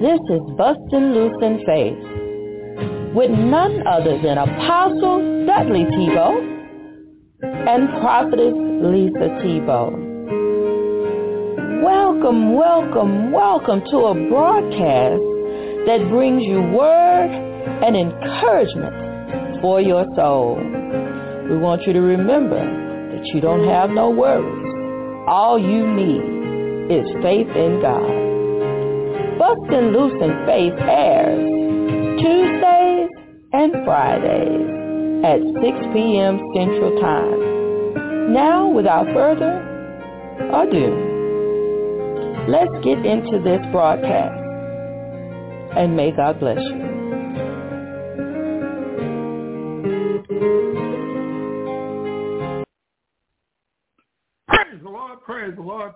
This is Bustin' Loose in Faith with none other than Apostle Dudley Thibeaux and Prophetess Lisa Thibeaux. Welcome, welcome, welcome to a broadcast that brings you word and encouragement for your soul. We want you to remember that you don't have no worries. All you need is faith in God. Bustin' Loose in Faith airs Tuesdays and Fridays at 6 p.m. Central Time. Now, without further ado, let's get into this broadcast. And may God bless you.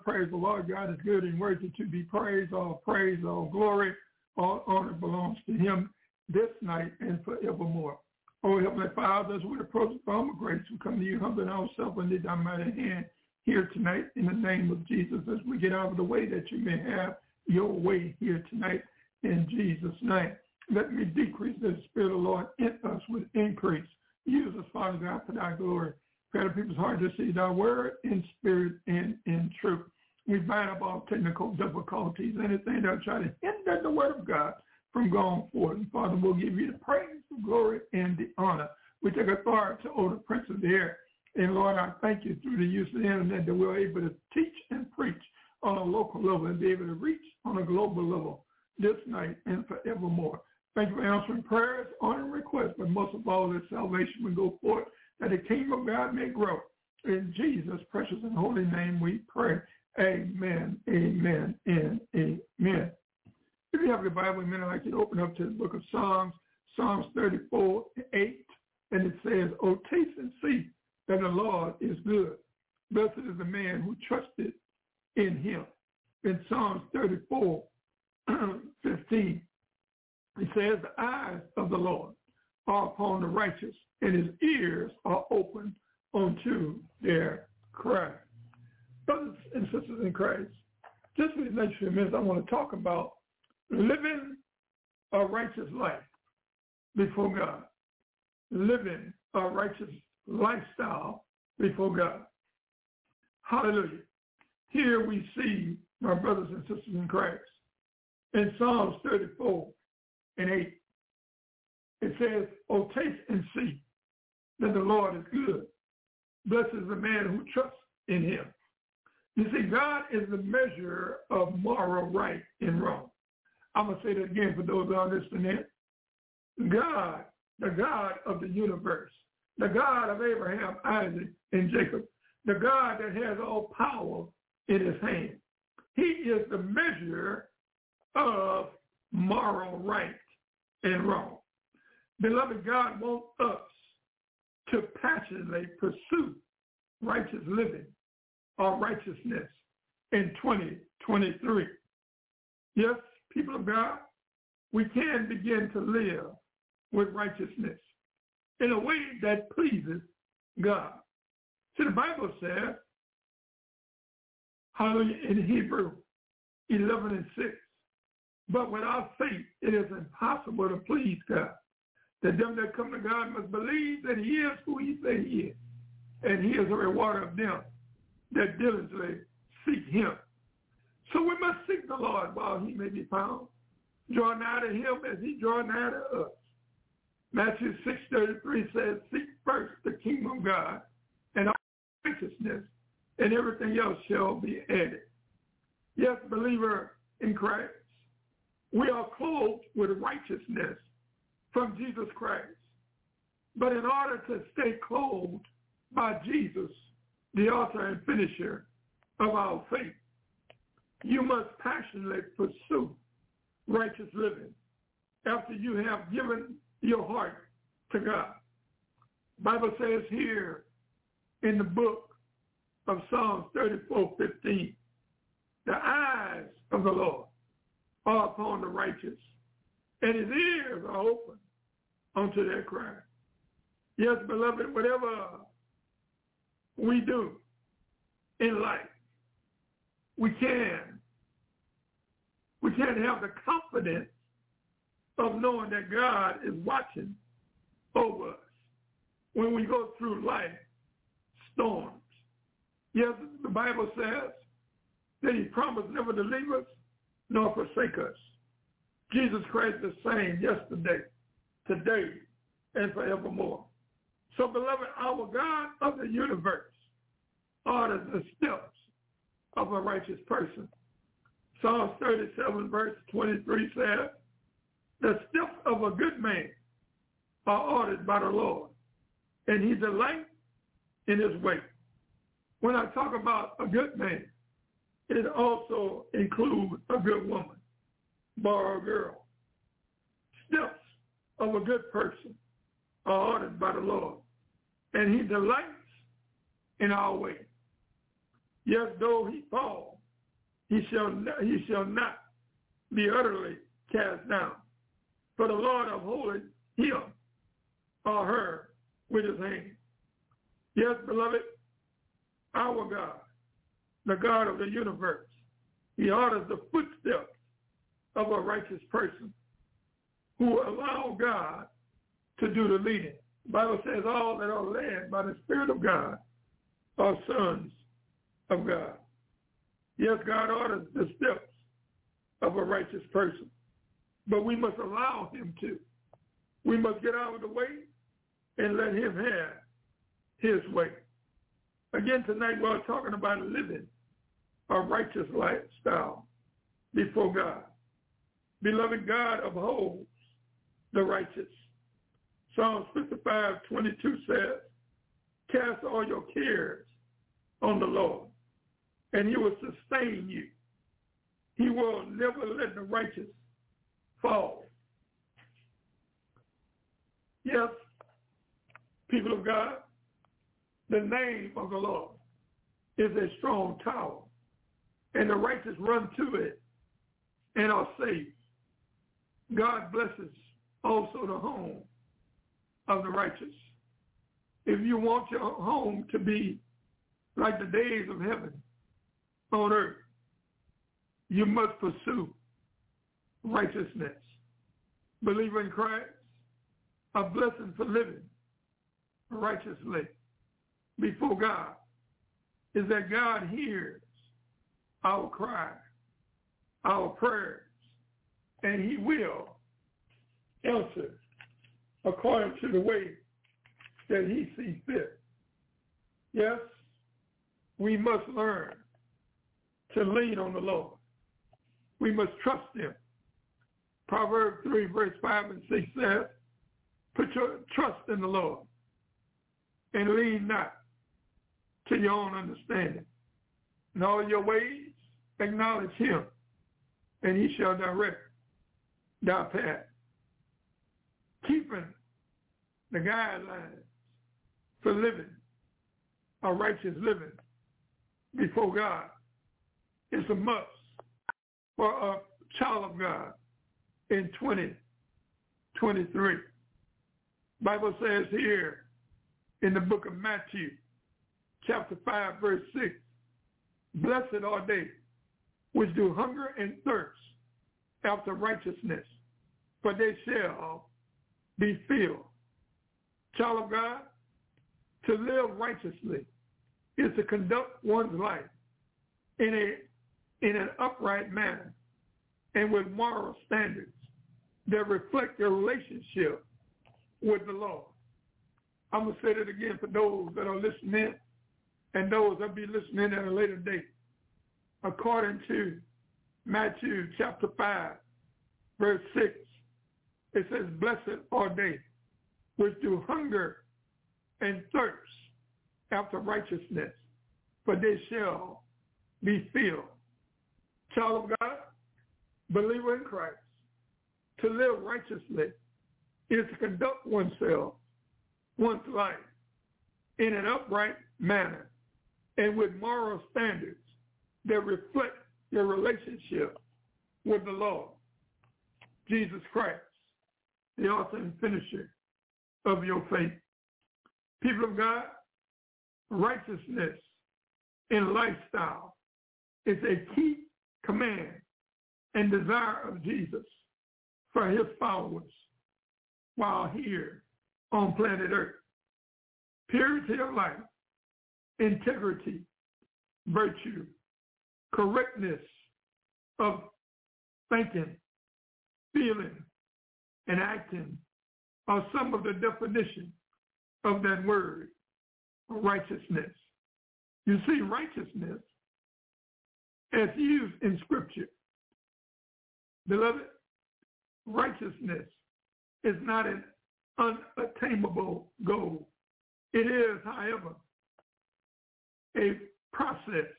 Praise the Lord, praise the Lord. God is good and worthy to be praised. All praise, all glory, all honor belongs to him this night and forevermore. Oh, Heavenly Father, as we approach the throne of grace, we come to you humbling ourselves under thy mighty hand here tonight in the name of Jesus as we get out of the way that you may have your way here tonight in Jesus' name. Let me decrease the Spirit of the Lord in us with increase. Use us, Father God, for thy glory. Pray people's heart to see thy word in spirit and in truth. We bind up all technical difficulties, anything that try to hinder the word of God from going forward. And Father, we'll give you the praise, the glory, and the honor. We take authority over the prince of the air. And Lord, I thank you through the use of the internet that we're able to teach and preach on a local level and be able to reach on a global level this night and forevermore. Thank you for answering prayers, honor, requests, but most of all, that salvation will go forth, that the kingdom of God may grow. In Jesus' precious and holy name we pray. Amen, amen, and amen. If you have your Bible, I'd like you to open up to the book of Psalms, Psalms 34, 8, and it says, Oh, taste and see that the Lord is good. Blessed is the man who trusted in him. In Psalms 34, 15, it says, the eyes of the Lord are upon the righteous, and his ears are open unto their cry. Brothers and sisters in Christ, just for the next few minutes, I want to talk about living a righteous life before God. Living a righteous lifestyle before God. Hallelujah. Here we see, my brothers and sisters in Christ, in Psalms 34 and 8, it says, Oh, taste and see that the Lord is good. Blessed is the man who trusts in him. You see, God is the measure of moral right and wrong. I'm going to say that again for those who are listening. God, the God of the universe, the God of Abraham, Isaac, and Jacob, the God that has all power in his hand. He is the measure of moral right and wrong. Beloved, God wants us to passionately pursue righteous living or righteousness in 2023. Yes, people of God, we can begin to live with righteousness in a way that pleases God. See, the Bible says, hallelujah, in Hebrew 11 and 6, but without faith it is impossible to please God. That them that come to God must believe that he is who he say he is, and he is a rewarder of them that diligently seek him. So we must seek the Lord while he may be found. Draw nigh to him as he draw nigh to us. Matthew 6.33 says, seek first the kingdom of God and all righteousness, and everything else shall be added. Yes, believer in Christ, we are clothed with righteousness from Jesus Christ. But in order to stay clothed by Jesus, the author and finisher of our faith, you must passionately pursue righteous living after you have given your heart to God. Bible says here in the book of Psalms 34, 15, the eyes of the Lord are upon the righteous, and his ears are open unto their cry. Yes, beloved, whatever we do in life, we can We can't have the confidence of knowing that God is watching over us when we go through life storms. Yes, the Bible says that he promised never to leave us nor forsake us. Jesus Christ is same yesterday, today, and forevermore. So, beloved, our God of the universe orders the steps of a righteous person. Psalms 37, verse 23 says, the steps of a good man are ordered by the Lord, and he delights in his way. When I talk about a good man, it also includes a good woman, bar a girl. Steps of a good person are ordered by the Lord, and he delights in our way. Yes, though he fall, he shall not, he shall not be utterly cast down. For the Lord upholdeth him or her with his hand. Yes, beloved, our God, the God of the universe, he orders the footsteps of a righteous person who allow God to do the leading. The Bible says all that are led by the Spirit of God are sons of God. Yes, God orders the steps of a righteous person, but we must allow him to. We must get out of the way and let him have his way. Again, tonight we're talking about living a righteous lifestyle before God. Beloved, God upholds the righteous. Psalms 55, 22 says, cast all your cares on the Lord, and he will sustain you. He will never let the righteous fall. Yes, people of God, the name of the Lord is a strong tower, and the righteous run to it and are saved. God blesses also the home of the righteous. If you want your home to be like the days of heaven on earth, you must pursue righteousness. Believe in Christ, a blessing for living righteously before God is that God hears our cry, our prayers, and he will answer according to the way that he sees fit. Yes, we must learn to lean on the Lord. We must trust him. Proverbs 3, verse 5 and 6 says, put your trust in the Lord and lean not to your own understanding. In all your ways, acknowledge him, and he shall direct thy path. Keeping the guidelines for living a righteous living before God is a must for a child of God in 2023. Bible says here in the book of Matthew, chapter 5, verse 6. Blessed are they which do hunger and thirst after righteousness, for they shall be filled. Child of God, to live righteously is to conduct one's life in a in an upright manner and with moral standards that reflect your relationship with the Lord. I'm to say that again for those that are listening and those that be listening at a later date. According to Matthew chapter 5, verse 6, it says, Blessed are they which do hunger and thirst after righteousness, for they shall be filled. Child of God, believer in Christ, to live righteously is to conduct oneself one's life in an upright manner and with moral standards that reflect your relationship with the Lord, Jesus Christ, the author and finisher of your faith. People of God, righteousness in lifestyle is a key command and desire of Jesus for his followers while here on planet Earth. Purity of life, integrity, virtue, correctness of thinking, feeling, and acting are some of the definition of that word, righteousness. You see, righteousness, as used in Scripture, beloved, righteousness is not an unattainable goal. It is, however, a process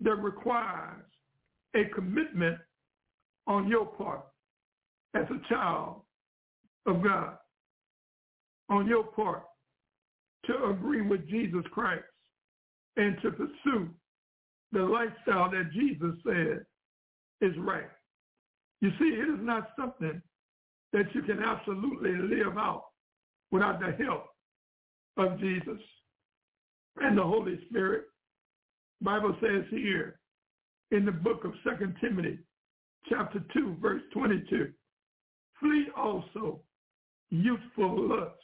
that requires a commitment on your part as a child of God, on your part to agree with Jesus Christ and to pursue the lifestyle that Jesus said is right. You see, it is not something that you can absolutely live out without the help of Jesus and the Holy Spirit. Bible says here in the book of Second Timothy, chapter 2, verse 22, flee also youthful lusts,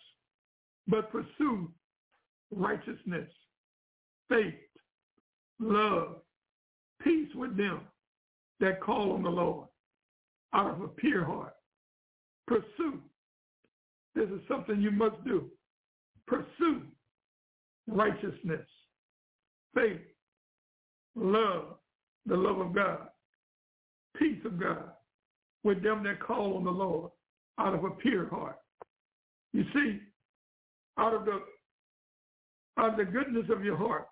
but pursue righteousness, faith, love, peace with them that call on the Lord out of a pure heart. Pursue. This is something you must do. Pursue righteousness, faith, love, the love of God, peace of God with them that call on the Lord out of a pure heart. You see, out of the out of the goodness of your heart,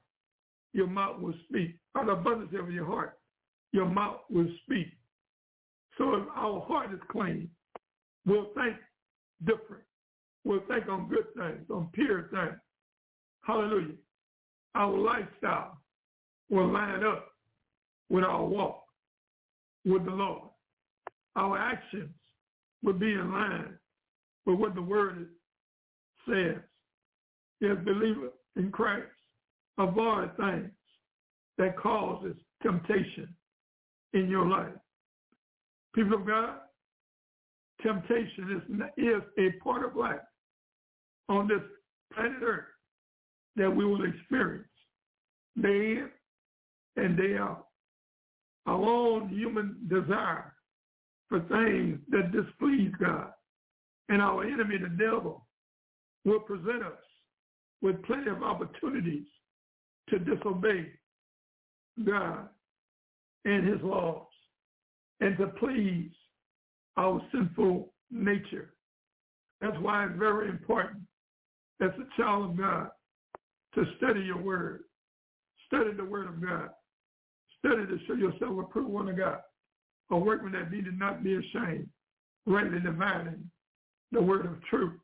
your mouth will speak. Out of the abundance of your heart, your mouth will speak. So if our heart is clean, we'll think different. We'll think on good things, on pure things. Hallelujah. Our lifestyle will line up with our walk with the Lord. Our actions would be in line with what the word says. As believer in Christ, avoid things that causes temptation in your life. People of God, temptation is, is a part of life on this planet Earth that we will experience day in and day out. Our own human desire for things that displease God. And our enemy, the devil, will present us with plenty of opportunities to disobey God and his laws and to please our sinful nature. That's why it's very important as a child of God to study your word. Study the word of God. Study to show yourself approved one of God. A workman that needed not be ashamed, rightly dividing the word of truth.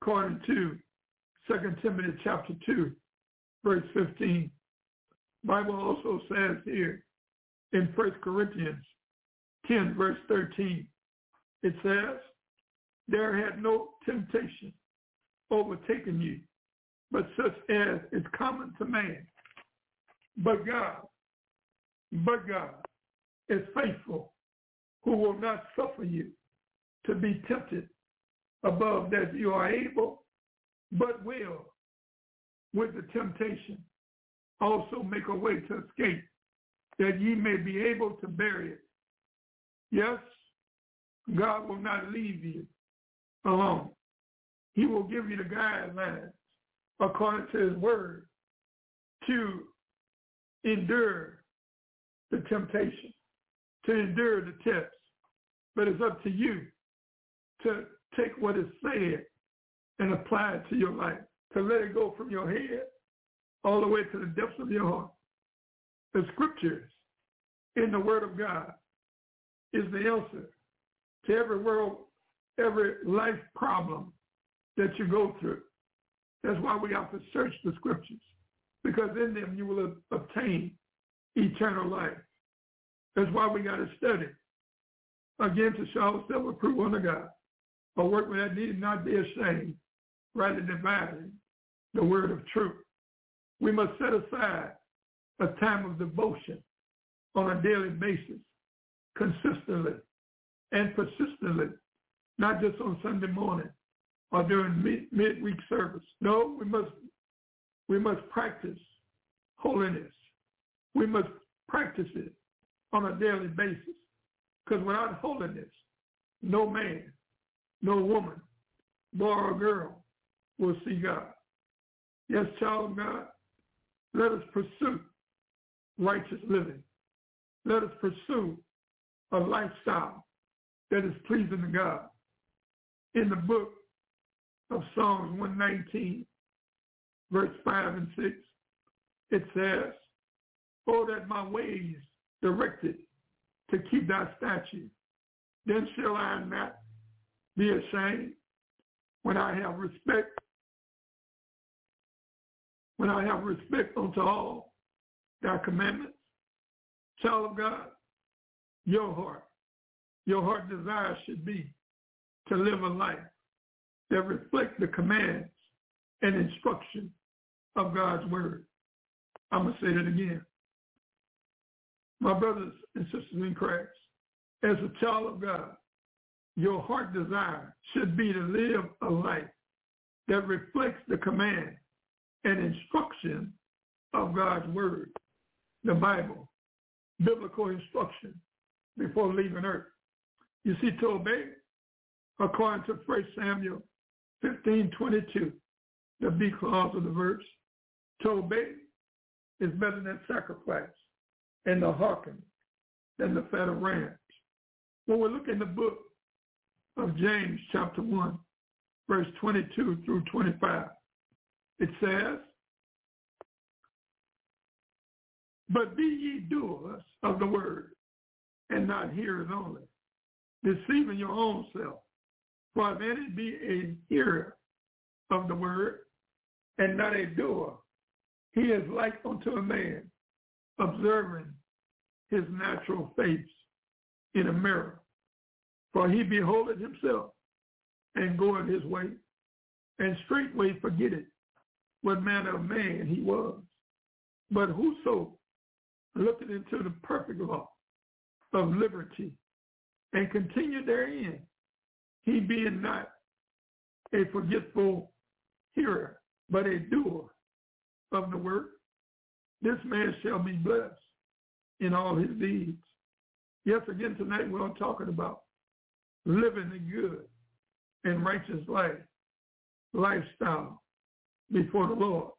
According to 2 Timothy chapter 2, verse 15. Bible also says here in 1 Corinthians 10, verse 13, it says, there had no temptation overtaken you, but such as is common to man. But God, but God is faithful, who will not suffer you to be tempted above that you are able, but will, with the temptation, also make a way to escape, that ye may be able to bear it. Yes, God will not leave you alone. He will give you the guidelines according to his word to endure the temptation, to endure the test. But it's up to you to take what is said and apply it to your life, to let it go from your head all the way to the depths of your heart. The scriptures in the word of God is the answer to every world, every life problem that you go through. That's why we have to search the scriptures, because in them you will obtain eternal life. That's why we got to study. Again, to show ourselves approved unto God. A workman that need not be ashamed, rightly dividing the word of truth. We must set aside a time of devotion on a daily basis consistently and persistently, not just on Sunday morning or during mid- midweek service. No, we must we must practice holiness. We must practice it on a daily basis. Because without holiness, no man, no woman, boy or girl will see God. Yes, child of God, let us pursue righteous living. Let us pursue a lifestyle that is pleasing to God. In the book of Psalms 119, verse 5 and 6, it says, Oh, that my ways directed to keep thy statutes, then shall I not be ashamed when I have respect, when I have respect unto all thy commandments. Child of God, your heart, your heart desire should be to live a life that reflects the commands and instruction of God's word. I'm going to say that again. My brothers and sisters in Christ, as a child of God, your heart desire should be to live a life that reflects the command and instruction of God's word, the Bible, biblical instruction before leaving earth. You see, to obey, according to 1 Samuel 15, 22, the B clause of the verse, to obey is better than sacrifice and the hearken than the fat of rams. When we look in the book of James chapter 1, verse 22 through 25, it says, But be ye doers of the word, and not hearers only, deceiving your own self. For if any be a hearer of the word, and not a doer, he is like unto a man observing his natural face in a mirror. For he beholdeth himself and goeth his way, and straightway forgetteth what manner of man he was. But whoso looketh into the perfect law of liberty and continue therein, he being not a forgetful hearer, but a doer of the word, this man shall be blessed in all his deeds. Yes, again tonight we're talking about living a good and righteous life, lifestyle before the Lord.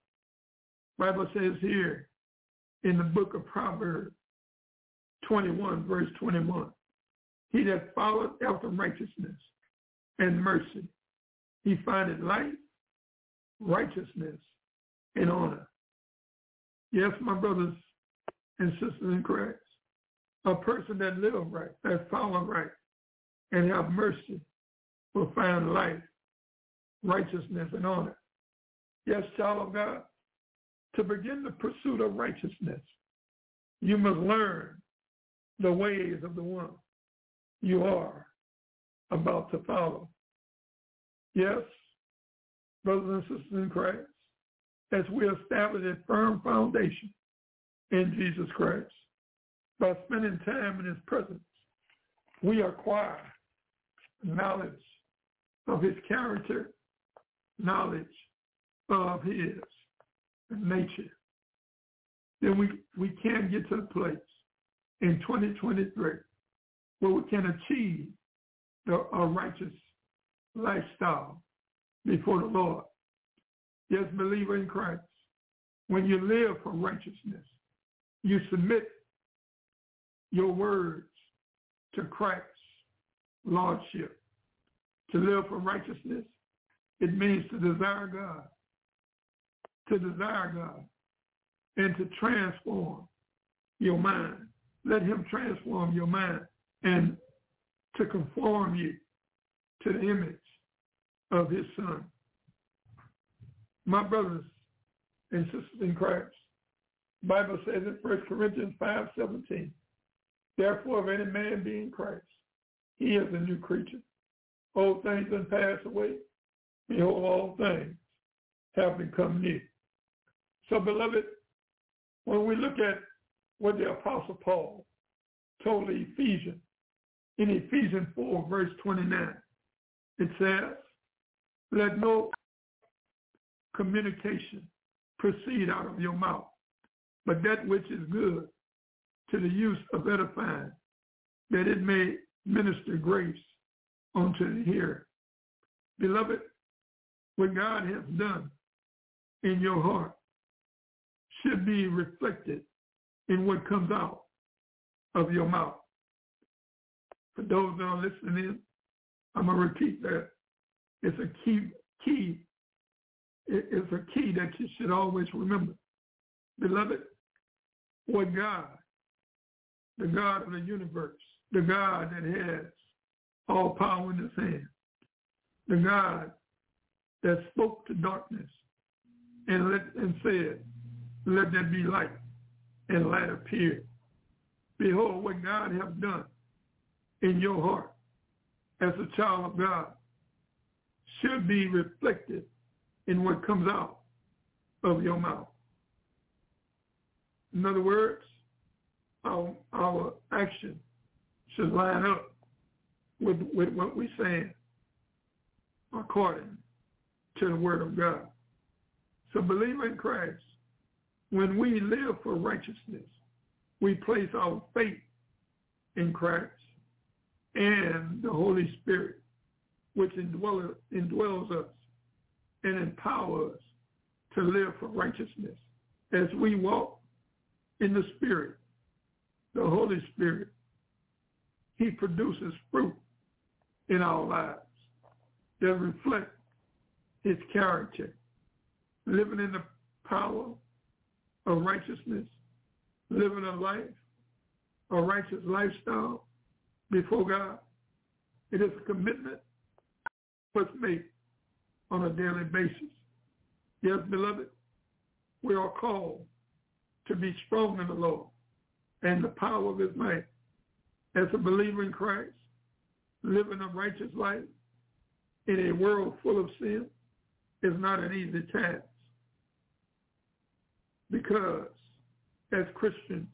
Bible says here in the book of Proverbs 21, verse 21, he that followeth after righteousness and mercy, he findeth life, righteousness, and honor. Yes, my brothers and sisters in Christ, a person that live right, that follow right, and have mercy will find life, righteousness, and honor. Yes, child of God, to begin the pursuit of righteousness, you must learn the ways of the one you are about to follow. Yes, brothers and sisters in Christ, as we establish a firm foundation in Jesus Christ. By spending time in his presence, we acquire knowledge of his character, knowledge of his nature. Then we, we can get to the place in 2023 where we can achieve the, a righteous lifestyle before the Lord. Yes, believer in Christ, when you live for righteousness, you submit your words to Christ's lordship. To live for righteousness, it means to desire God, to desire God, and to transform your mind. Let him transform your mind and to conform you to the image of his son. My brothers and sisters in Christ, Bible says in 1 Corinthians 5, 17, therefore if any man be in Christ, he is a new creature. Old things have passed away. Behold, all things have become new. So beloved, when we look at what the Apostle Paul told the Ephesians in Ephesians 4, verse 29. It says, let no communication proceed out of your mouth, but that which is good to the use of edifying, that it may minister grace unto the hearer. Beloved, what God has done in your heart should be reflected in what comes out of your mouth. For those that are listening in, I'm going to repeat that. It's a key, key, it's a key that you should always remember. Beloved, what God, the God of the universe, the God that has all power in his hand, the God that spoke to darkness and let and said, let there be light, and light appeared. Behold what God hath done in your heart as a child of God should be reflected in what comes out of your mouth. In other words, our, our action should line up with, with what we're saying according to the word of God. So believe in Christ. When we live for righteousness, we place our faith in Christ and the Holy Spirit, which indwells, indwells us and empower us to live for righteousness. As we walk in the Spirit, the Holy Spirit, he produces fruit in our lives that reflect his character, living in the power of righteousness, living a life, a righteous lifestyle, before God. It is a commitment must make on a daily basis. Yes, beloved, we are called to be strong in the Lord and the power of his might. As a believer in Christ, living a righteous life in a world full of sin is not an easy task. Because as Christians,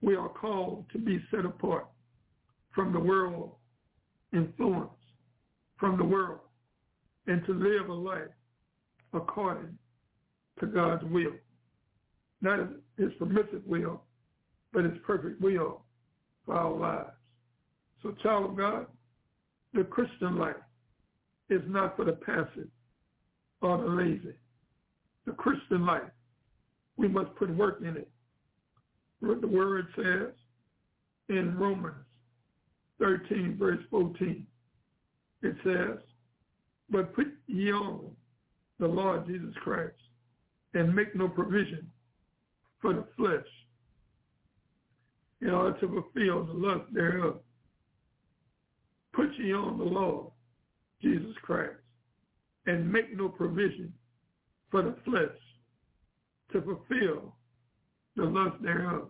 we are called to be set apart from the world influence from the world and to live a life according to God's will. Not his permissive will, but his perfect will for our lives. So child of God, the Christian life is not for the passive or the lazy. The Christian life, we must put work in it. The word says in Romans 13, verse 14. It says, But put ye on the Lord Jesus Christ and make no provision for the flesh in order to fulfill the lust thereof. Put ye on the Lord Jesus Christ and make no provision for the flesh to fulfill the lust thereof.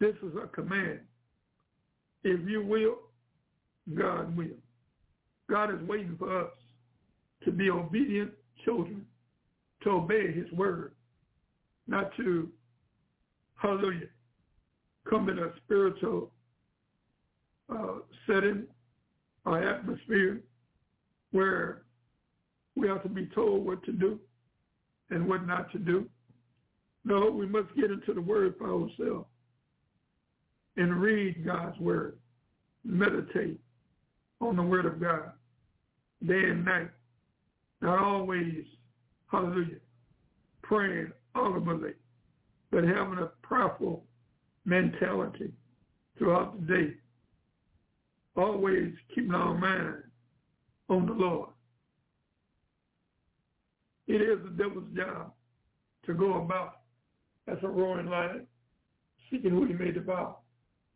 This is a command if you will, God will. God is waiting for us to be obedient children, to obey his word, not to, hallelujah, come in a spiritual uh, setting or atmosphere where we have to be told what to do and what not to do. No, we must get into the word for ourselves and read God's word. Meditate on the word of God day and night. Not always, hallelujah, praying audibly, but having a prayerful mentality throughout the day. Always keeping our mind on the Lord. It is the devil's job to go about as a roaring lion, seeking who he may devour.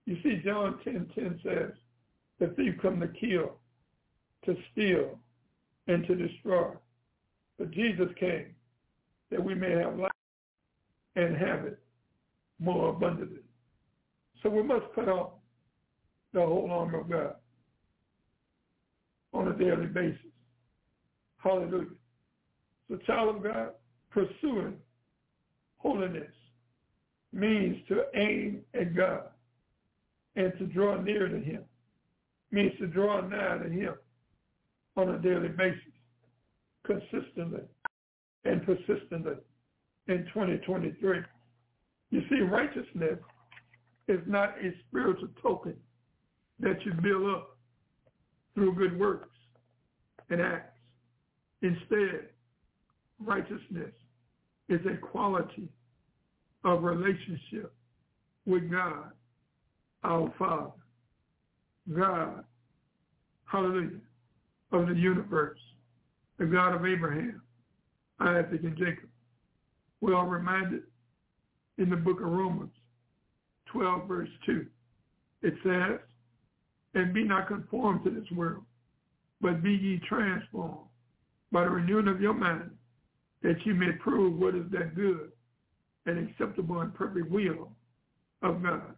You see, John 10, 10 says, the thief come to kill, to steal, and to destroy. But Jesus came that we may have life and have it more abundantly. So we must put on the whole armor of God on a daily basis. Hallelujah. So child of God, pursuing holiness means to aim at God and to draw near to him. Means to draw nigh to him on a daily basis, consistently and persistently in 2023. You see, righteousness is not a spiritual token that you build up through good works and acts. Instead, righteousness is a quality of relationship with God, our Father. God, hallelujah, of the universe, the God of Abraham, Isaac, and Jacob. We are reminded in the book of Romans 12, verse 2. It says, And be not conformed to this world, but be ye transformed by the renewing of your mind, that ye may prove what is that good and acceptable and perfect will of God.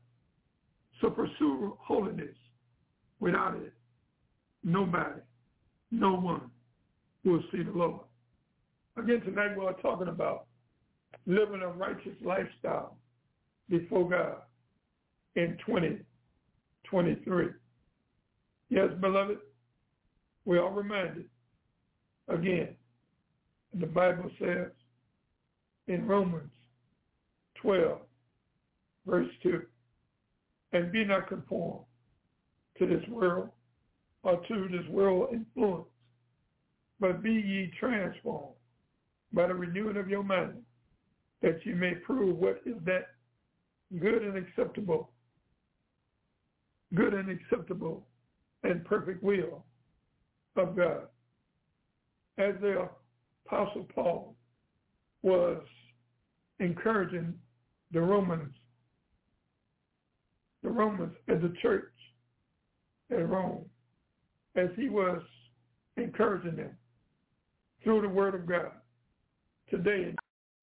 So pursue holiness. Without it, nobody, no one will see the Lord. Again, tonight we are talking about living a righteous lifestyle before God in 2023. Yes, beloved, we are reminded again, the Bible says in Romans 12, verse 2, and be not conformed to this world or to this world influence, but be ye transformed by the renewing of your mind, that you may prove what is that good and acceptable, good and acceptable and perfect will of God. As the Apostle Paul was encouraging the Romans, the Romans as a church at Rome, as he was encouraging them through the word of God. Today in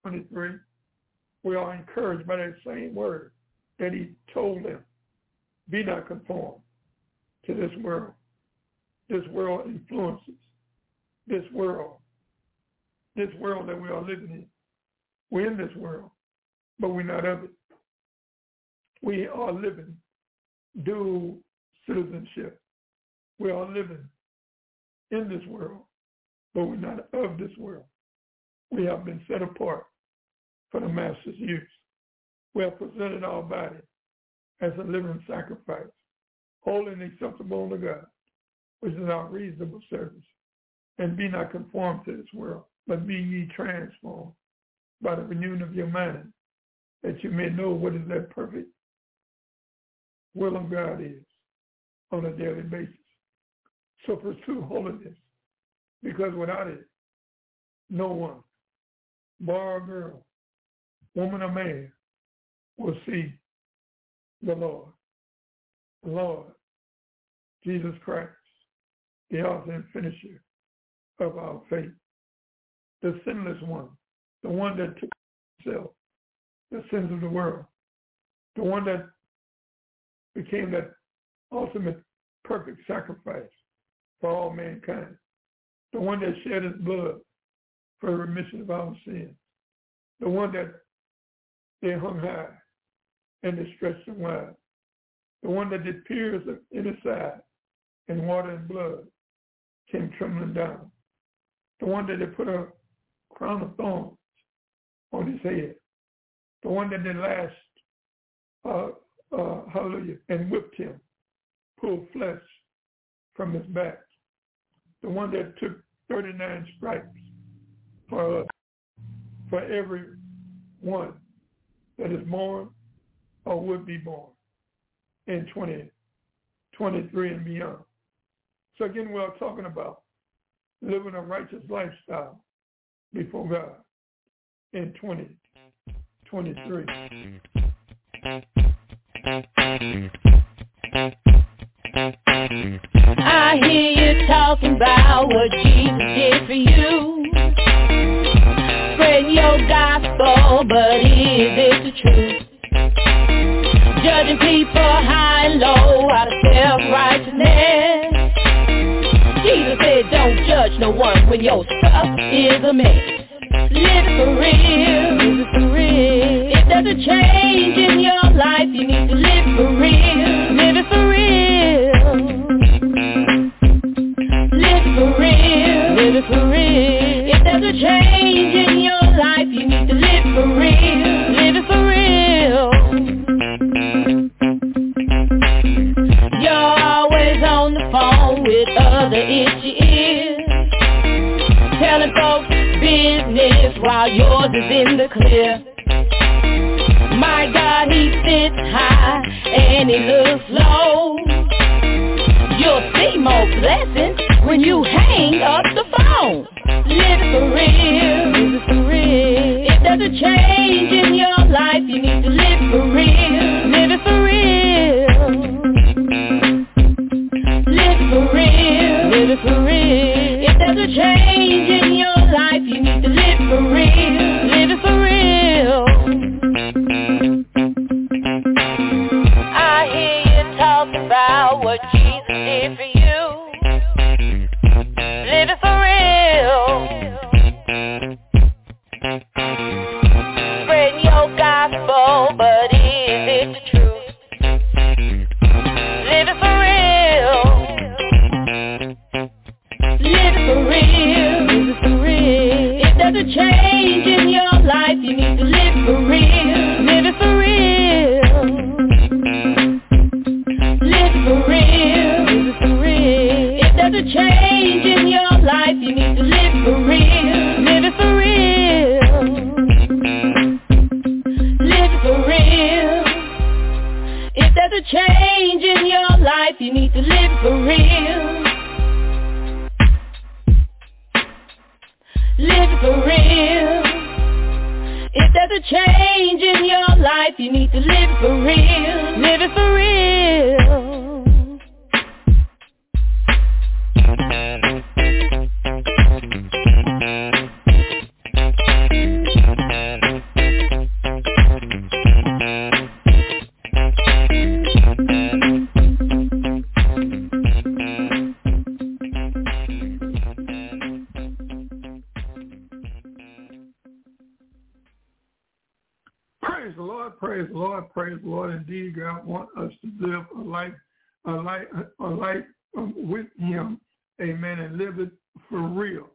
23, we are encouraged by that same word that he told them, be not conformed to this world. This world influences this world, this world that we are living in. We're in this world, but we're not of it. We are living dual citizenship. We are living in this world, but we're not of this world. We have been set apart for the Master's use. We have presented our body as a living sacrifice, holy and acceptable unto God, which is our reasonable service. And be not conformed to this world, but be ye transformed by the renewing of your mind, that you may know what is that perfect will of God is on a daily basis. So pursue holiness, because without it, no one, boy or girl, woman or man, will see the Lord. The Lord, Jesus Christ, the author and finisher of our faith. The sinless one, the one that took himself the sins of the world, the one that became that ultimate perfect sacrifice for all mankind, the one that shed his blood for the remission of our sins, the one that they hung high and they stretched him wide, the one that did pierce in his side and water and blood came trembling down, the one that they put a crown of thorns on his head, the one that they lashed, uh, uh, hallelujah, and whipped him, pulled flesh from his back, the one that took 39 stripes for us, for every one that is born or would be born in 2023 and beyond. So again, we're talking about living a righteous lifestyle before God in 2023. I hear you talking about what Jesus did for you. Spread your gospel, but is it the truth? Judging people high and low out of self-righteousness. Jesus said don't judge no one when your stuff is a mess. Live for real, If there's a change in your life, you need to live live for real. If there's a change in your life, you need to live for real. Live it for real. You're always on the phone with other itchy ears. Telling folks business while yours is in the clear. My God, he sits high and he looks low. You'll see more blessings when you hang up the for real. If there's a change in your life, you need to live If change live it for real.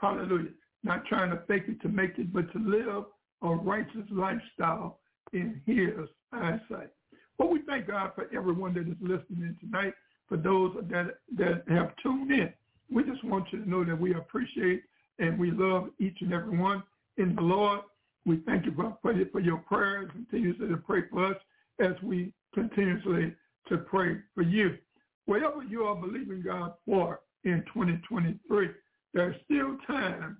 Hallelujah. Not trying to fake it to make it, but to live a righteous lifestyle in His eyesight. Well, we thank God for everyone that is listening tonight. For those that that have tuned in, we just want you to know that we appreciate and we love each and every one in the Lord. We thank you for, for, your, for your prayers. Continue to pray for us as we continuously to pray for you. Whatever you are believing God for in 2023, there's still time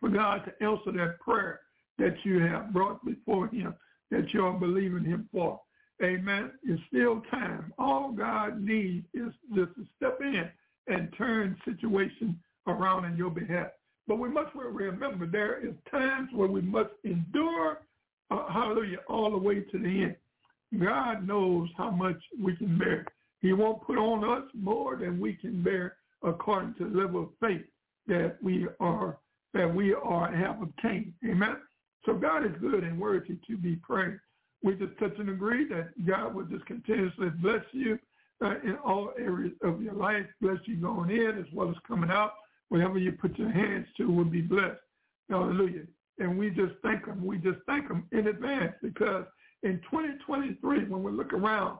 for God to answer that prayer that you have brought before him, that you are believing him for. Amen. It's still time. All God needs is just to step in and turn situation around in your behalf. But we must remember there is times where we must endure, uh, hallelujah, all the way to the end. God knows how much we can bear. He won't put on us more than we can bear according to the level of faith that we are that we are have obtained. Amen. So God is good and worthy to be praised. We just touch and agree that God will just continuously bless you uh, in all areas of your life, bless you going in as well as coming out. Whatever you put your hands to will be blessed. Hallelujah. And we just thank him. We just thank him in advance because in 2023, when we look around,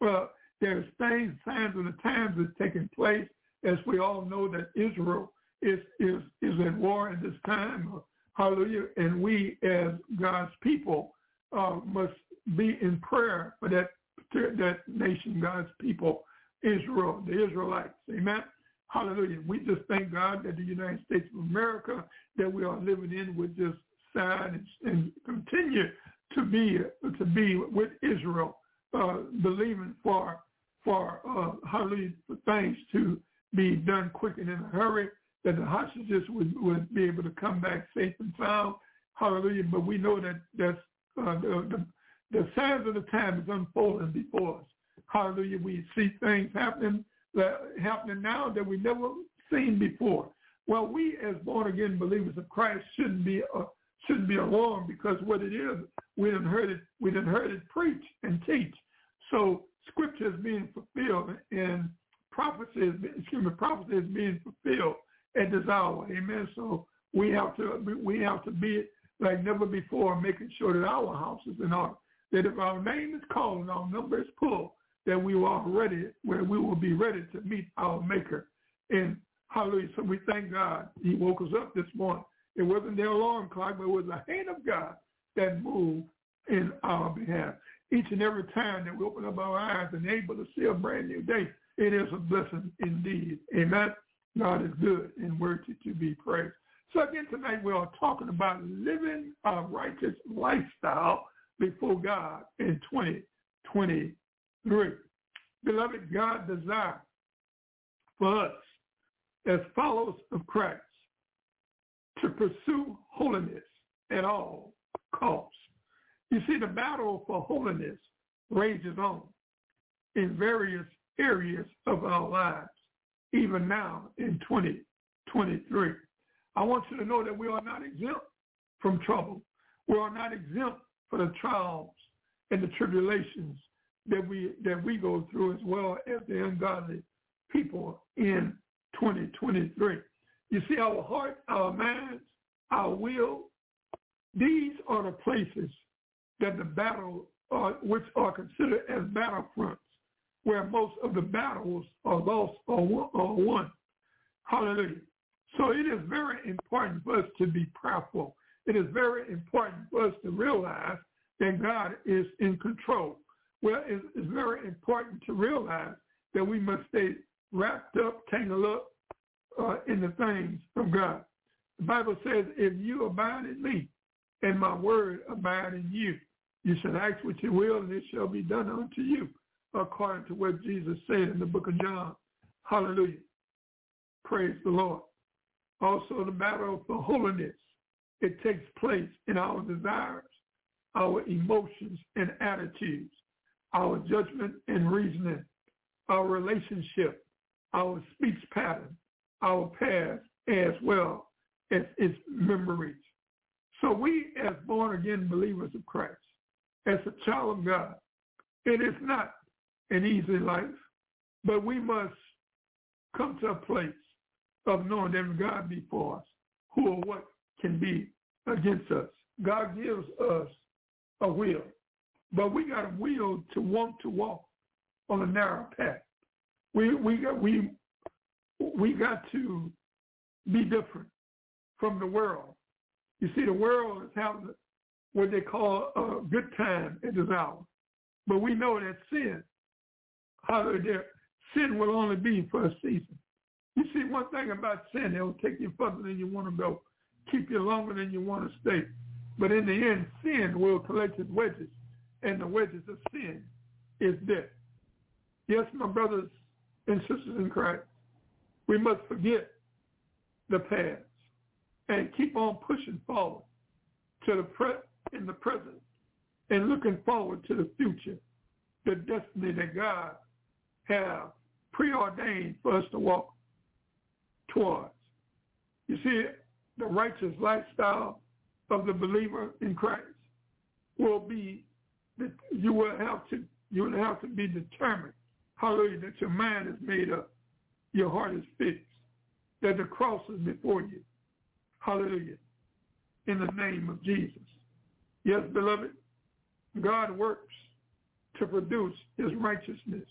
well, there's things, signs of the times that's taking place. As we all know that Israel is, is, is at war at this time. Hallelujah. And we as God's people uh, must be in prayer for that, that nation, God's people, Israel, the Israelites. Amen. Hallelujah. We just thank God that the United States of America that we are living in would just sign and, and continue to be to be with Israel, uh, believing for for uh, hallelujah for things to be done quick and in a hurry, that the hostages would, would be able to come back safe and sound. Hallelujah. But we know that that's uh, the, the the signs of the time is unfolding before us. Hallelujah. We see things happening that happening now that we never seen before. Well, we as born again believers of Christ shouldn't be uh, shouldn't be alarmed because what it is, we didn't heard it we didn't heard it preach and teach. So scripture is being fulfilled and prophecy is excuse me, prophecy is being fulfilled at this hour. Amen. So we have to we have to be like never before, making sure that our house is in order. That if our name is called and our number is pulled, that we are ready, where we will be ready to meet our Maker. And hallelujah. So we thank God. He woke us up this morning It wasn't the alarm clock, but it was the hand of God that moved in our behalf. Each and every time that we open up our eyes and able to see a brand new day, it is a blessing indeed. Amen. God is good and worthy to be praised. So again, tonight we are talking about living a righteous lifestyle before God in 2023. Beloved, God desires for us as followers of Christ to pursue holiness at all costs. You see, the battle for holiness rages on in various areas of our lives, even now in 2023. I want you to know that we are not exempt from trouble. We are not exempt from the trials and the tribulations that we that we go through as well as the ungodly people in 2023. You see, our heart, our minds, our will, these are the places that the battle, which are considered as battlefronts, where most of the battles are lost or won. Hallelujah. So it is very important for us to be prayerful. It is very important for us to realize that God is in control. Well, it's, very important to realize that we must stay wrapped up, tangled up uh, in the things of God. The Bible says, if you abide in me and my word abide in you, you shall ask what you will and it shall be done unto you, according to what Jesus said in the book of John. Hallelujah. Praise the Lord. Also the battle for holiness. It takes place in our desires, our emotions and attitudes, our judgment and reasoning, our relationship, our speech pattern, our past, as well as its memories. So we as born-again believers of Christ, as a child of God, it is not an easy life, but we must come to a place of knowing that God be for us, who or what can be against us. God gives us a will, but we got a will to want to walk on a narrow path. We we got we we got to be different from the world. You see, the world is having what they call a good time at this hour, but we know that sin, how sin will only be for a season. You see, one thing about sin, it'll take you further than you want to go, keep you longer than you want to stay. But in the end, sin will collect its wedges, and the wedges of sin is death. Yes, my brothers and sisters in Christ, we must forget the past and keep on pushing forward to the pre- in the present and looking forward to the future, the destiny that God has preordained for us to walk towards. You see, the righteous lifestyle of the believer in Christ will be that you will have to you will have to be determined, hallelujah, that your mind is made up, your heart is fixed, that the cross is before you. Hallelujah. In the name of Jesus. Yes, beloved, God works to produce his righteousness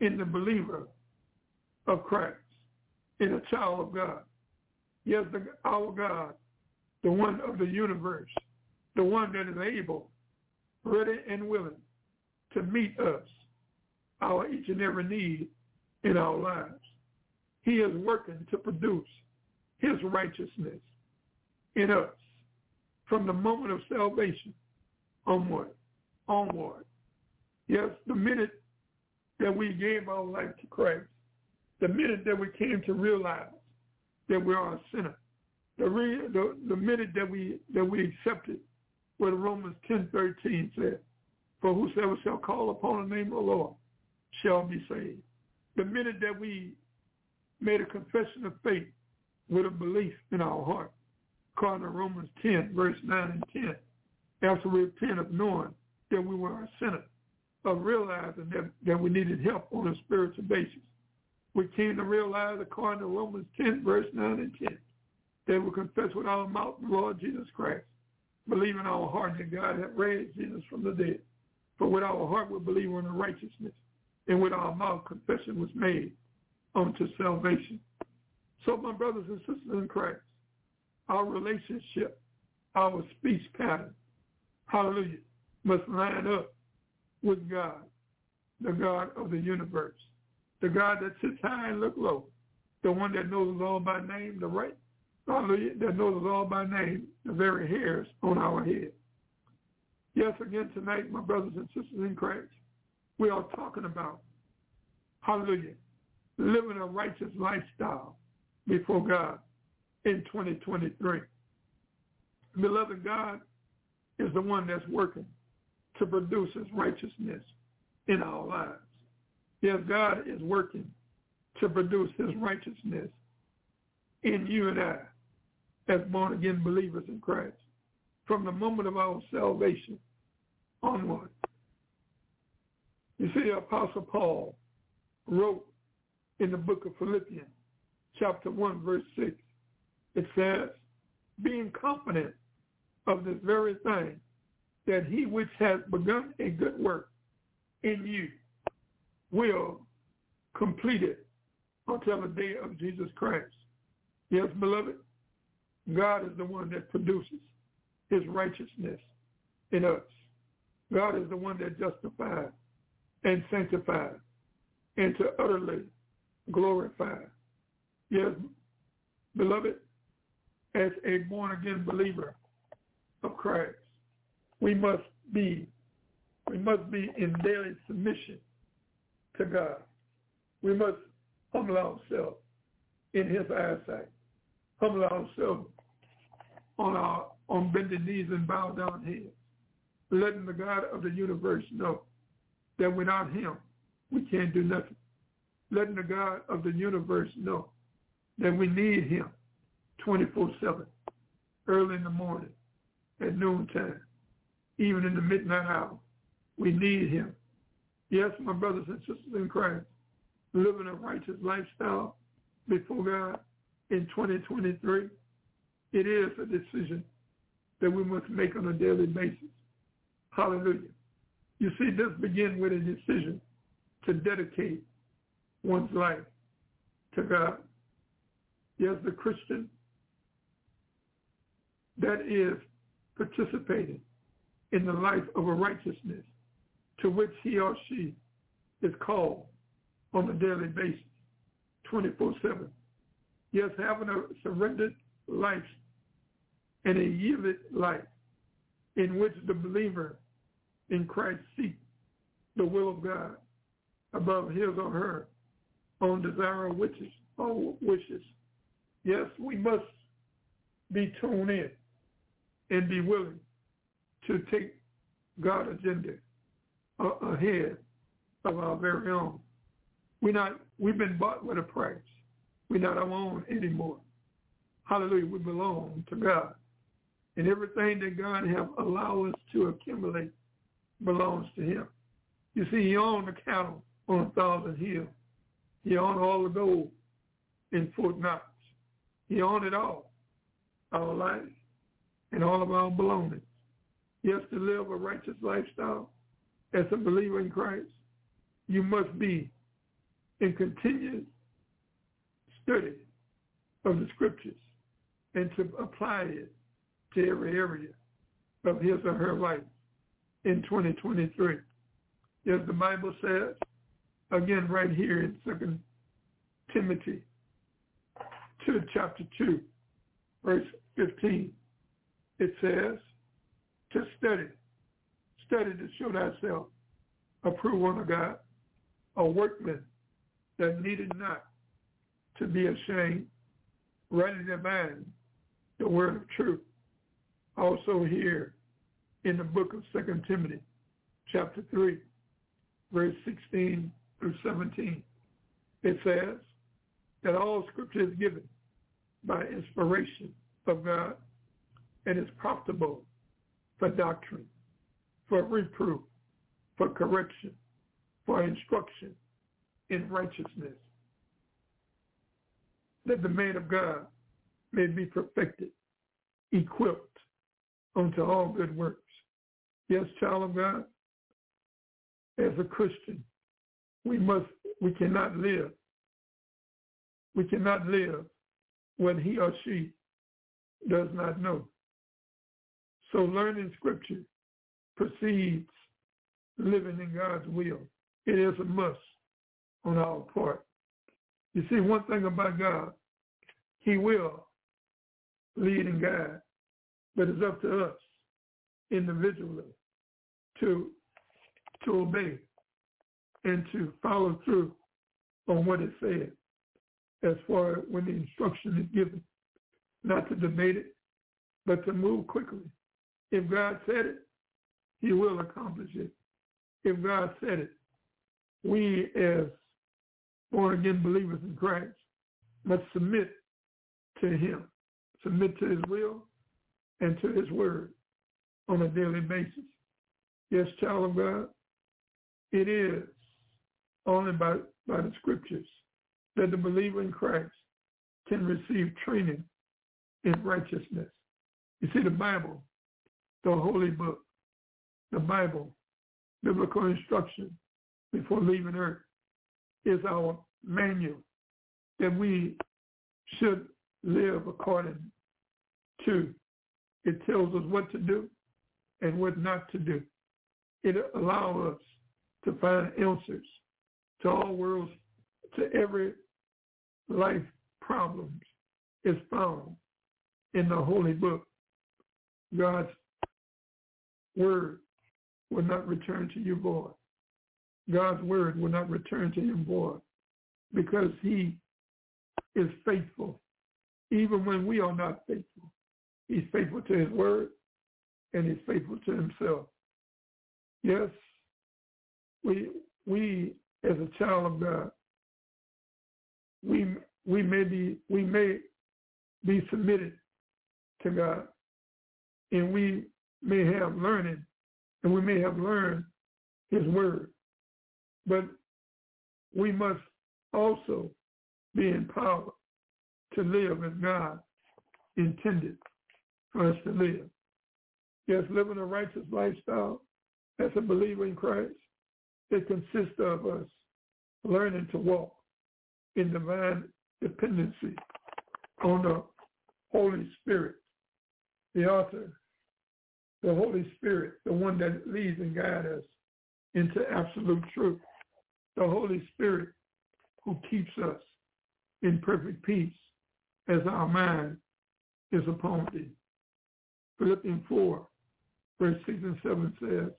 in the believer of Christ in a child of God. Yes, the, our God, the one of the universe, the one that is able, ready and willing to meet us, our each and every need in our lives. He is working to produce his righteousness in us from the moment of salvation onward. Onward. Yes, the minute that we gave our life to Christ, the minute that we came to realize that we are a sinner, the, re, the, the minute that we that we accepted what Romans ten thirteen said, for whosoever shall call upon the name of the Lord shall be saved. The minute that we made a confession of faith with a belief in our heart, according to Romans 10, verse 9 and 10, after we repent of knowing that we were a sinner, of realizing that, that we needed help on a spiritual basis, we came to realize, according to Romans 10, verse 9 and 10, that we confess with our mouth the Lord Jesus Christ, believe in our heart that God had raised Jesus from the dead. For with our heart we believe in the righteousness, and with our mouth confession was made unto salvation. So my brothers and sisters in Christ, our relationship, our speech pattern, hallelujah, must line up with God, the God of the universe, the God that sits high and look low, the one that knows us all by name, the right, hallelujah, that knows us all by name, the very hairs on our head. Yes, again tonight, my brothers and sisters in Christ, we are talking about, hallelujah, living a righteous lifestyle before God in 2023. Beloved, God is the one that's working to produce his righteousness in our lives. Yes, God is working to produce his righteousness in you and I as born-again believers in Christ from the moment of our salvation onward. You see, Apostle Paul wrote in the book of Philippians, chapter 1, verse 6, it says, being confident of this very thing, that he which has begun a good work in you will complete it until the day of Jesus Christ. Yes, beloved, God is the one that produces his righteousness in us. God is the one that justifies and sanctifies and to utterly glorify. Yes, beloved, as a born-again believer of Christ, we must be we must be in daily submission to God. We must humble ourselves in his eyesight. Humble ourselves on our on bended knees and bow down heads, letting the God of the universe know that without him we can't do nothing. Letting the God of the universe know that we need him 24-7, early in the morning, at noontime, even in the midnight hour. We need him. Yes, my brothers and sisters in Christ, living a righteous lifestyle before God in 2023, it is a decision that we must make on a daily basis. Hallelujah. You see, this begins with a decision to dedicate one's life to God. Yes, the Christian that is participating in the life of a righteousness to which he or she is called on a daily basis, 24-7. Yes, having a surrendered life and a yielded life in which the believer in Christ seeks the will of God above his or her own desire or wishes. Or wishes. Yes, we must be tuned in and be willing to take God's agenda uh, ahead of our very own. We not we've been bought with a price. We're not our own anymore. Hallelujah. We belong to God. And everything that God has allowed us to accumulate belongs to him. You see, he owned the cattle on a thousand hills. He owned all the gold in Fort Knox. He owned it all, our life and all of our belongings. Yes, to live a righteous lifestyle as a believer in Christ, you must be in continuous study of the scriptures and to apply it to every area of his or her life in 2023. As the Bible says, again right here in Second Timothy 2, chapter 2, verse 15, it says, to study, study to show thyself approved unto God, a workman that needed not to be ashamed, ready to mind the word of truth. Also here in the book of Second Timothy, chapter 3, verse 16 through 17, it says that all scripture is given by inspiration of God and is profitable for doctrine, for reproof, for correction, for instruction in righteousness, that the man of God may be perfected, equipped unto all good works. Yes, child of God, as a Christian, we must, we cannot live. We cannot live when he or she does not know. So learning scripture precedes living in God's will. It is a must on our part. You see, one thing about God, he will lead and guide, but it's up to us individually to to obey and to follow through on what it said as far as when the instruction is given. Not to debate it, but to move quickly. If God said it, he will accomplish it. If God said it, we as born-again believers in Christ must submit to him, submit to his will and to his word on a daily basis. Yes, child of God, it is only by, by the scriptures that the believer in Christ can receive training in righteousness. You see, the Bible, the holy book, the Bible, biblical instruction before leaving earth is our manual that we should live according to. It tells us what to do and what not to do. It allows us to find answers to all worlds, to every life problems is found in the holy book. God's word will not return to you void. God's word will not return to him void because he is faithful. Even when we are not faithful, he's faithful to his word and he's faithful to himself. Yes, we we as a child of God, we we may be we may be submitted to God, and we may have learning, and we may have learned His word, but we must also be empowered to live as God intended for us to live. Yes, living a righteous lifestyle as a believer in Christ, it consists of us learning to walk in divine dependency on the Holy Spirit, the author, the Holy Spirit, the one that leads and guides us into absolute truth. The Holy Spirit who keeps us in perfect peace as our mind is upon thee. Philippians 4, verse 6 and 7 says,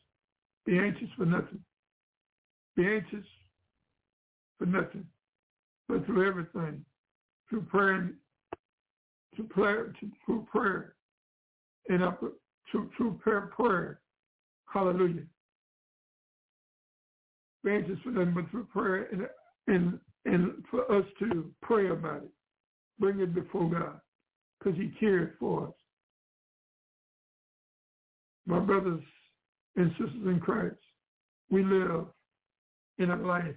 Be anxious for nothing. Be anxious for nothing, but through everything, through prayer, to prayer, through prayer, and up through prayer, prayer. Hallelujah. Anxious for nothing, but through prayer and and and for us to pray about it, bring it before God, because He cares for us. My brothers and sisters in Christ, we live in a life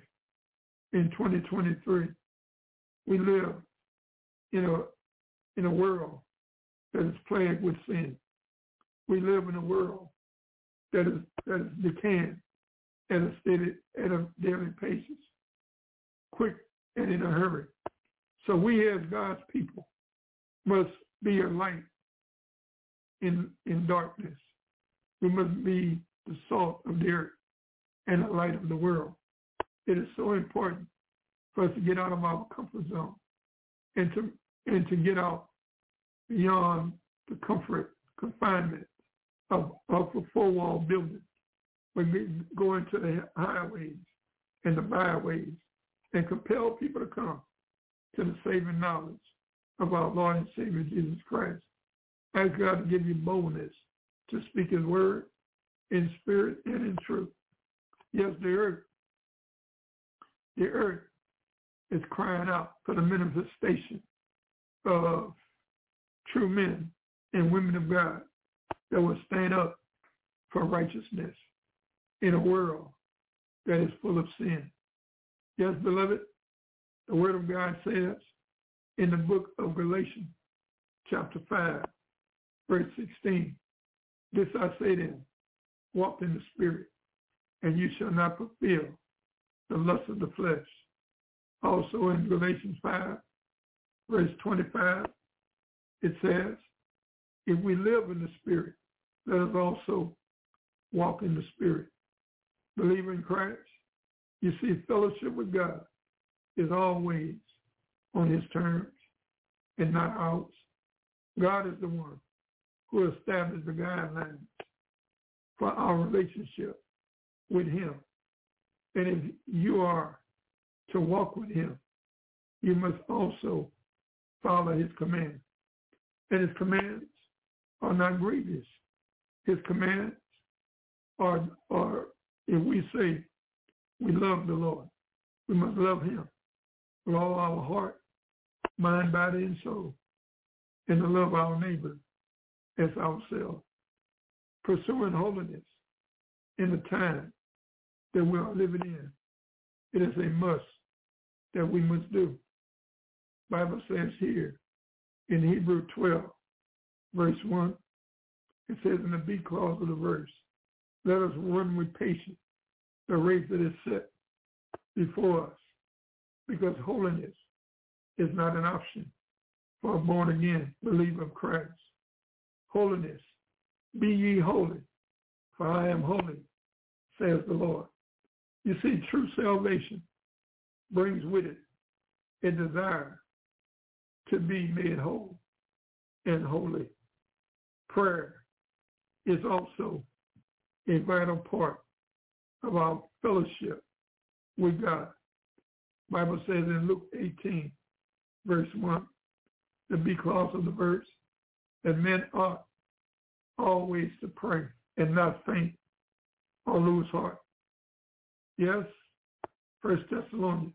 in 2023. We live in a in a world that is plagued with sin. We live in a world that is that is decaying at a steady at a daily pace, quick and in a hurry. So we as God's people must be a light in in darkness. We must be the salt of the earth and the light of the world. It is so important for us to get out of our comfort zone and to and to get out beyond the comfort confinement of, of a four-wall building. When we go into the highways and the byways and compel people to come to the saving knowledge of our Lord and Savior Jesus Christ. Ask God to give you boldness to speak his word in spirit and in truth. Yes, the earth, the earth is crying out for the manifestation of true men and women of God that will stand up for righteousness in a world that is full of sin. Yes, beloved, the word of God says in the book of Galatians, chapter 5, verse 16, this I say then, walk in the spirit, and you shall not fulfill the lust of the flesh. Also in Galatians 5, verse 25, it says, if we live in the Spirit, let us also walk in the Spirit. Believe in Christ. You see, fellowship with God is always on his terms and not ours. God is the one who established the guidelines for our relationship with him. And if you are to walk with him, you must also follow his commands. And his commands are not grievous. His commands are, are if we say we love the Lord, we must love him with all our heart, mind, body, and soul, and to love our neighbor as ourselves. Pursuing holiness in the time that we are living in, it is a must that we must do. Bible says here in Hebrew 12, verse 1, it says in the B clause of the verse, let us run with patience the race that is set before us because holiness is not an option for a born again believer of Christ. Holiness, be ye holy, for I am holy, says the Lord. You see, true salvation brings with it a desire to be made whole and holy. Prayer is also a vital part of our fellowship with God. Bible says in Luke 18, verse 1, the B of the verse, that men ought always to pray and not faint or lose heart. Yes, First Thessalonians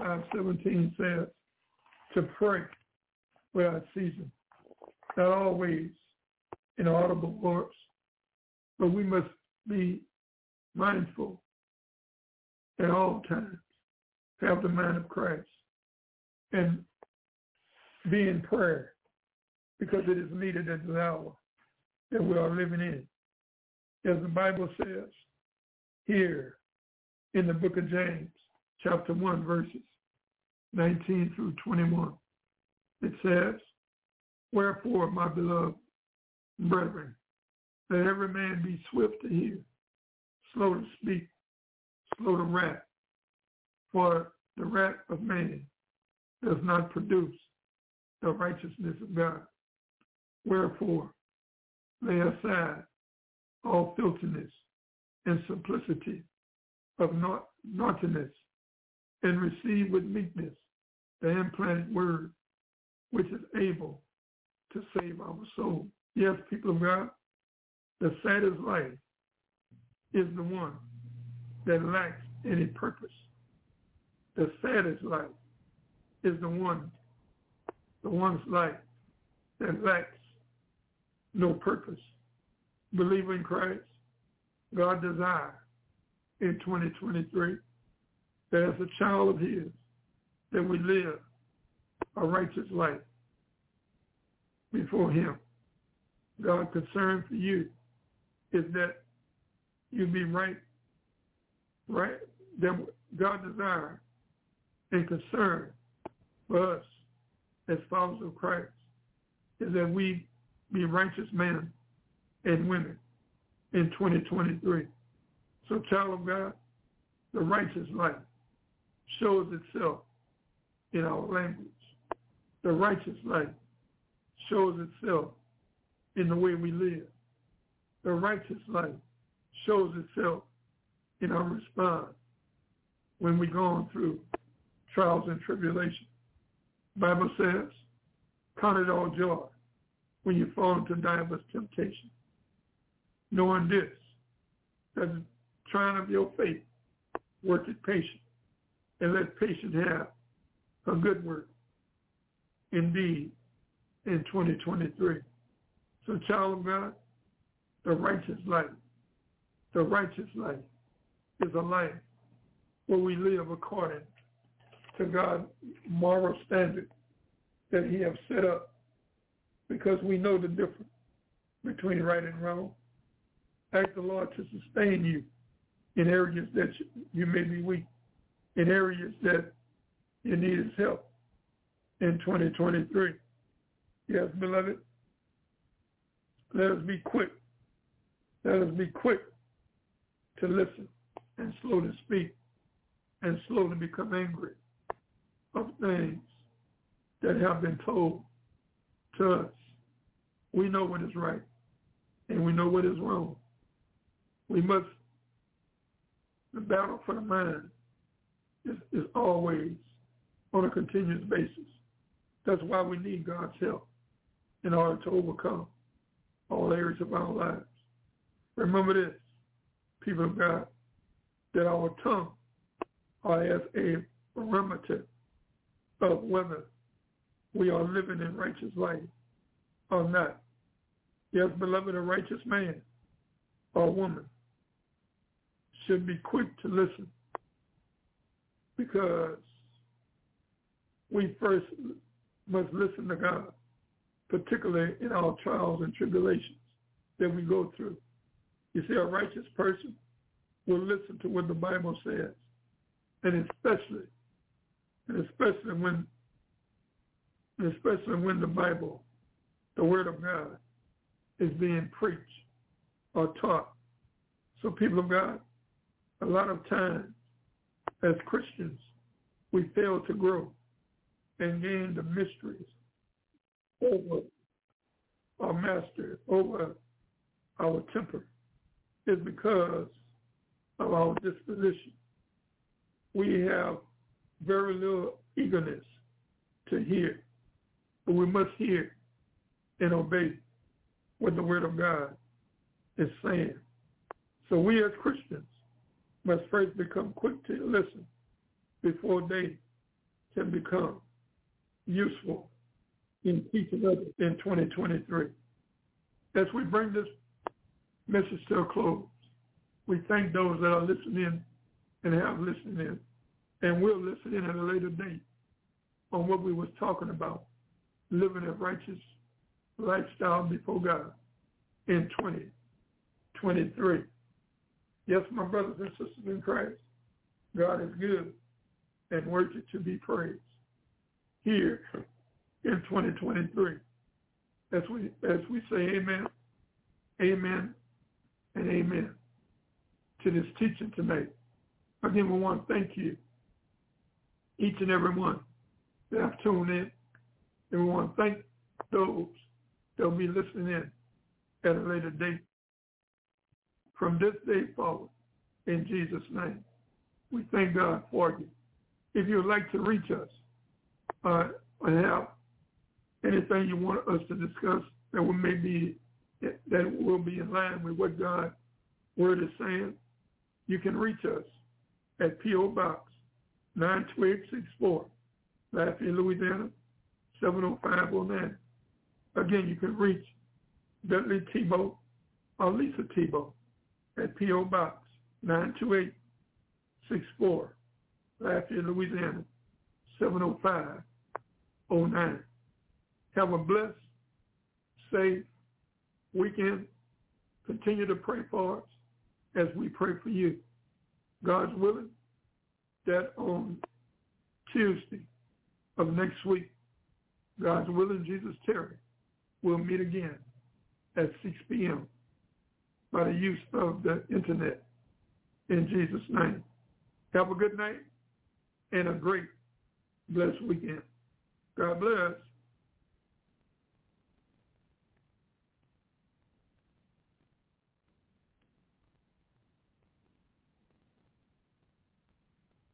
5.17 says to pray without ceasing, not always in audible voice, but we must be mindful at all times, have the mind of Christ, and be in prayer because it is needed at the hour that we are living in. As the Bible says here in the book of James, chapter 1, verses 19 through 21, it says, Wherefore, my beloved brethren, let every man be swift to hear, slow to speak, slow to wrath. For the wrath of man does not produce the righteousness of God. Wherefore, lay aside all filthiness and simplicity of naughtiness and receive with meekness the implanted word which is able to save our soul. Yes, people of God, the saddest life is the one that lacks any purpose. The saddest life is the one, the one's life that lacks no purpose. Believe in Christ, God desires in 2023 that as a child of his, that we live a righteous life before him. God concern for you is that you be right, right, that God desire and concern for us as followers of Christ is that we be righteous men and women in 2023. So child of God, the righteous life shows itself in our language. The righteous life shows itself in the way we live. The righteous life shows itself in our response when we're going through trials and tribulations. Bible says, count it all joy when you fall into diverse temptation, knowing this, that the trying of your faith worketh patience, and let patience have a good work indeed in 2023. So child of God, the righteous life, the righteous life is a life where we live according to God's moral standard that he has set up because we know the difference between right and wrong. Ask the Lord to sustain you in areas that you may be weak, in areas that you need his help in 2023. Yes, beloved, Let us be quick. Let us be quick to listen and slow to speak and slow to become angry of things that have been told to us. We know what is right and we know what is wrong. We must, the battle for the mind is, is always on a continuous basis. That's why we need God's help in order to overcome all areas of our lives. Remember this, people of God, that our tongue are as a barometer of whether we are living in righteous life or not. Yes, beloved, a righteous man or woman should be quick to listen because we first must listen to God, particularly in our trials and tribulations that we go through. You see, a righteous person will listen to what the Bible says, and especially, and especially when, and especially when the Bible, the Word of God, is being preached or taught. So people of God, a lot of times as Christians, we fail to grow and gain the mysteries over our master, over our temper, is because of our disposition. We have very little eagerness to hear, but we must hear and obey what the Word of God is saying. So we as Christians must first become quick to listen before they can become useful in teaching in 2023. As we bring this message to a close, we thank those that are listening and have listened in and will listen in at a later date on what we was talking about, living a righteous lifestyle before God in 2023. Yes, my brothers and sisters in Christ, God is good and worthy to be praised here in 2023. As we as we say amen, amen, and amen to this teaching tonight. Again, we want to thank you, each and every one that have tuned in. And we want to thank those that will be listening in at a later date. From this day forward, in Jesus' name, we thank God for you. If you would like to reach us uh, and have anything you want us to discuss that will may be that will be in line with what God's word is saying, you can reach us at P.O. Box 92864, Lafayette, Louisiana 70509. Again, you can reach Bentley Thibeaux or Lisa Thibeaux at P.O. Box 92864, Lafayette, Louisiana 70509. Have a blessed, safe weekend. Continue to pray for us as we pray for you. God's willing that on Tuesday of next week, God's willing, Jesus Terry, we'll meet again at 6 p.m. by the use of the internet in Jesus' name. Have a good night and a great blessed weekend. God bless.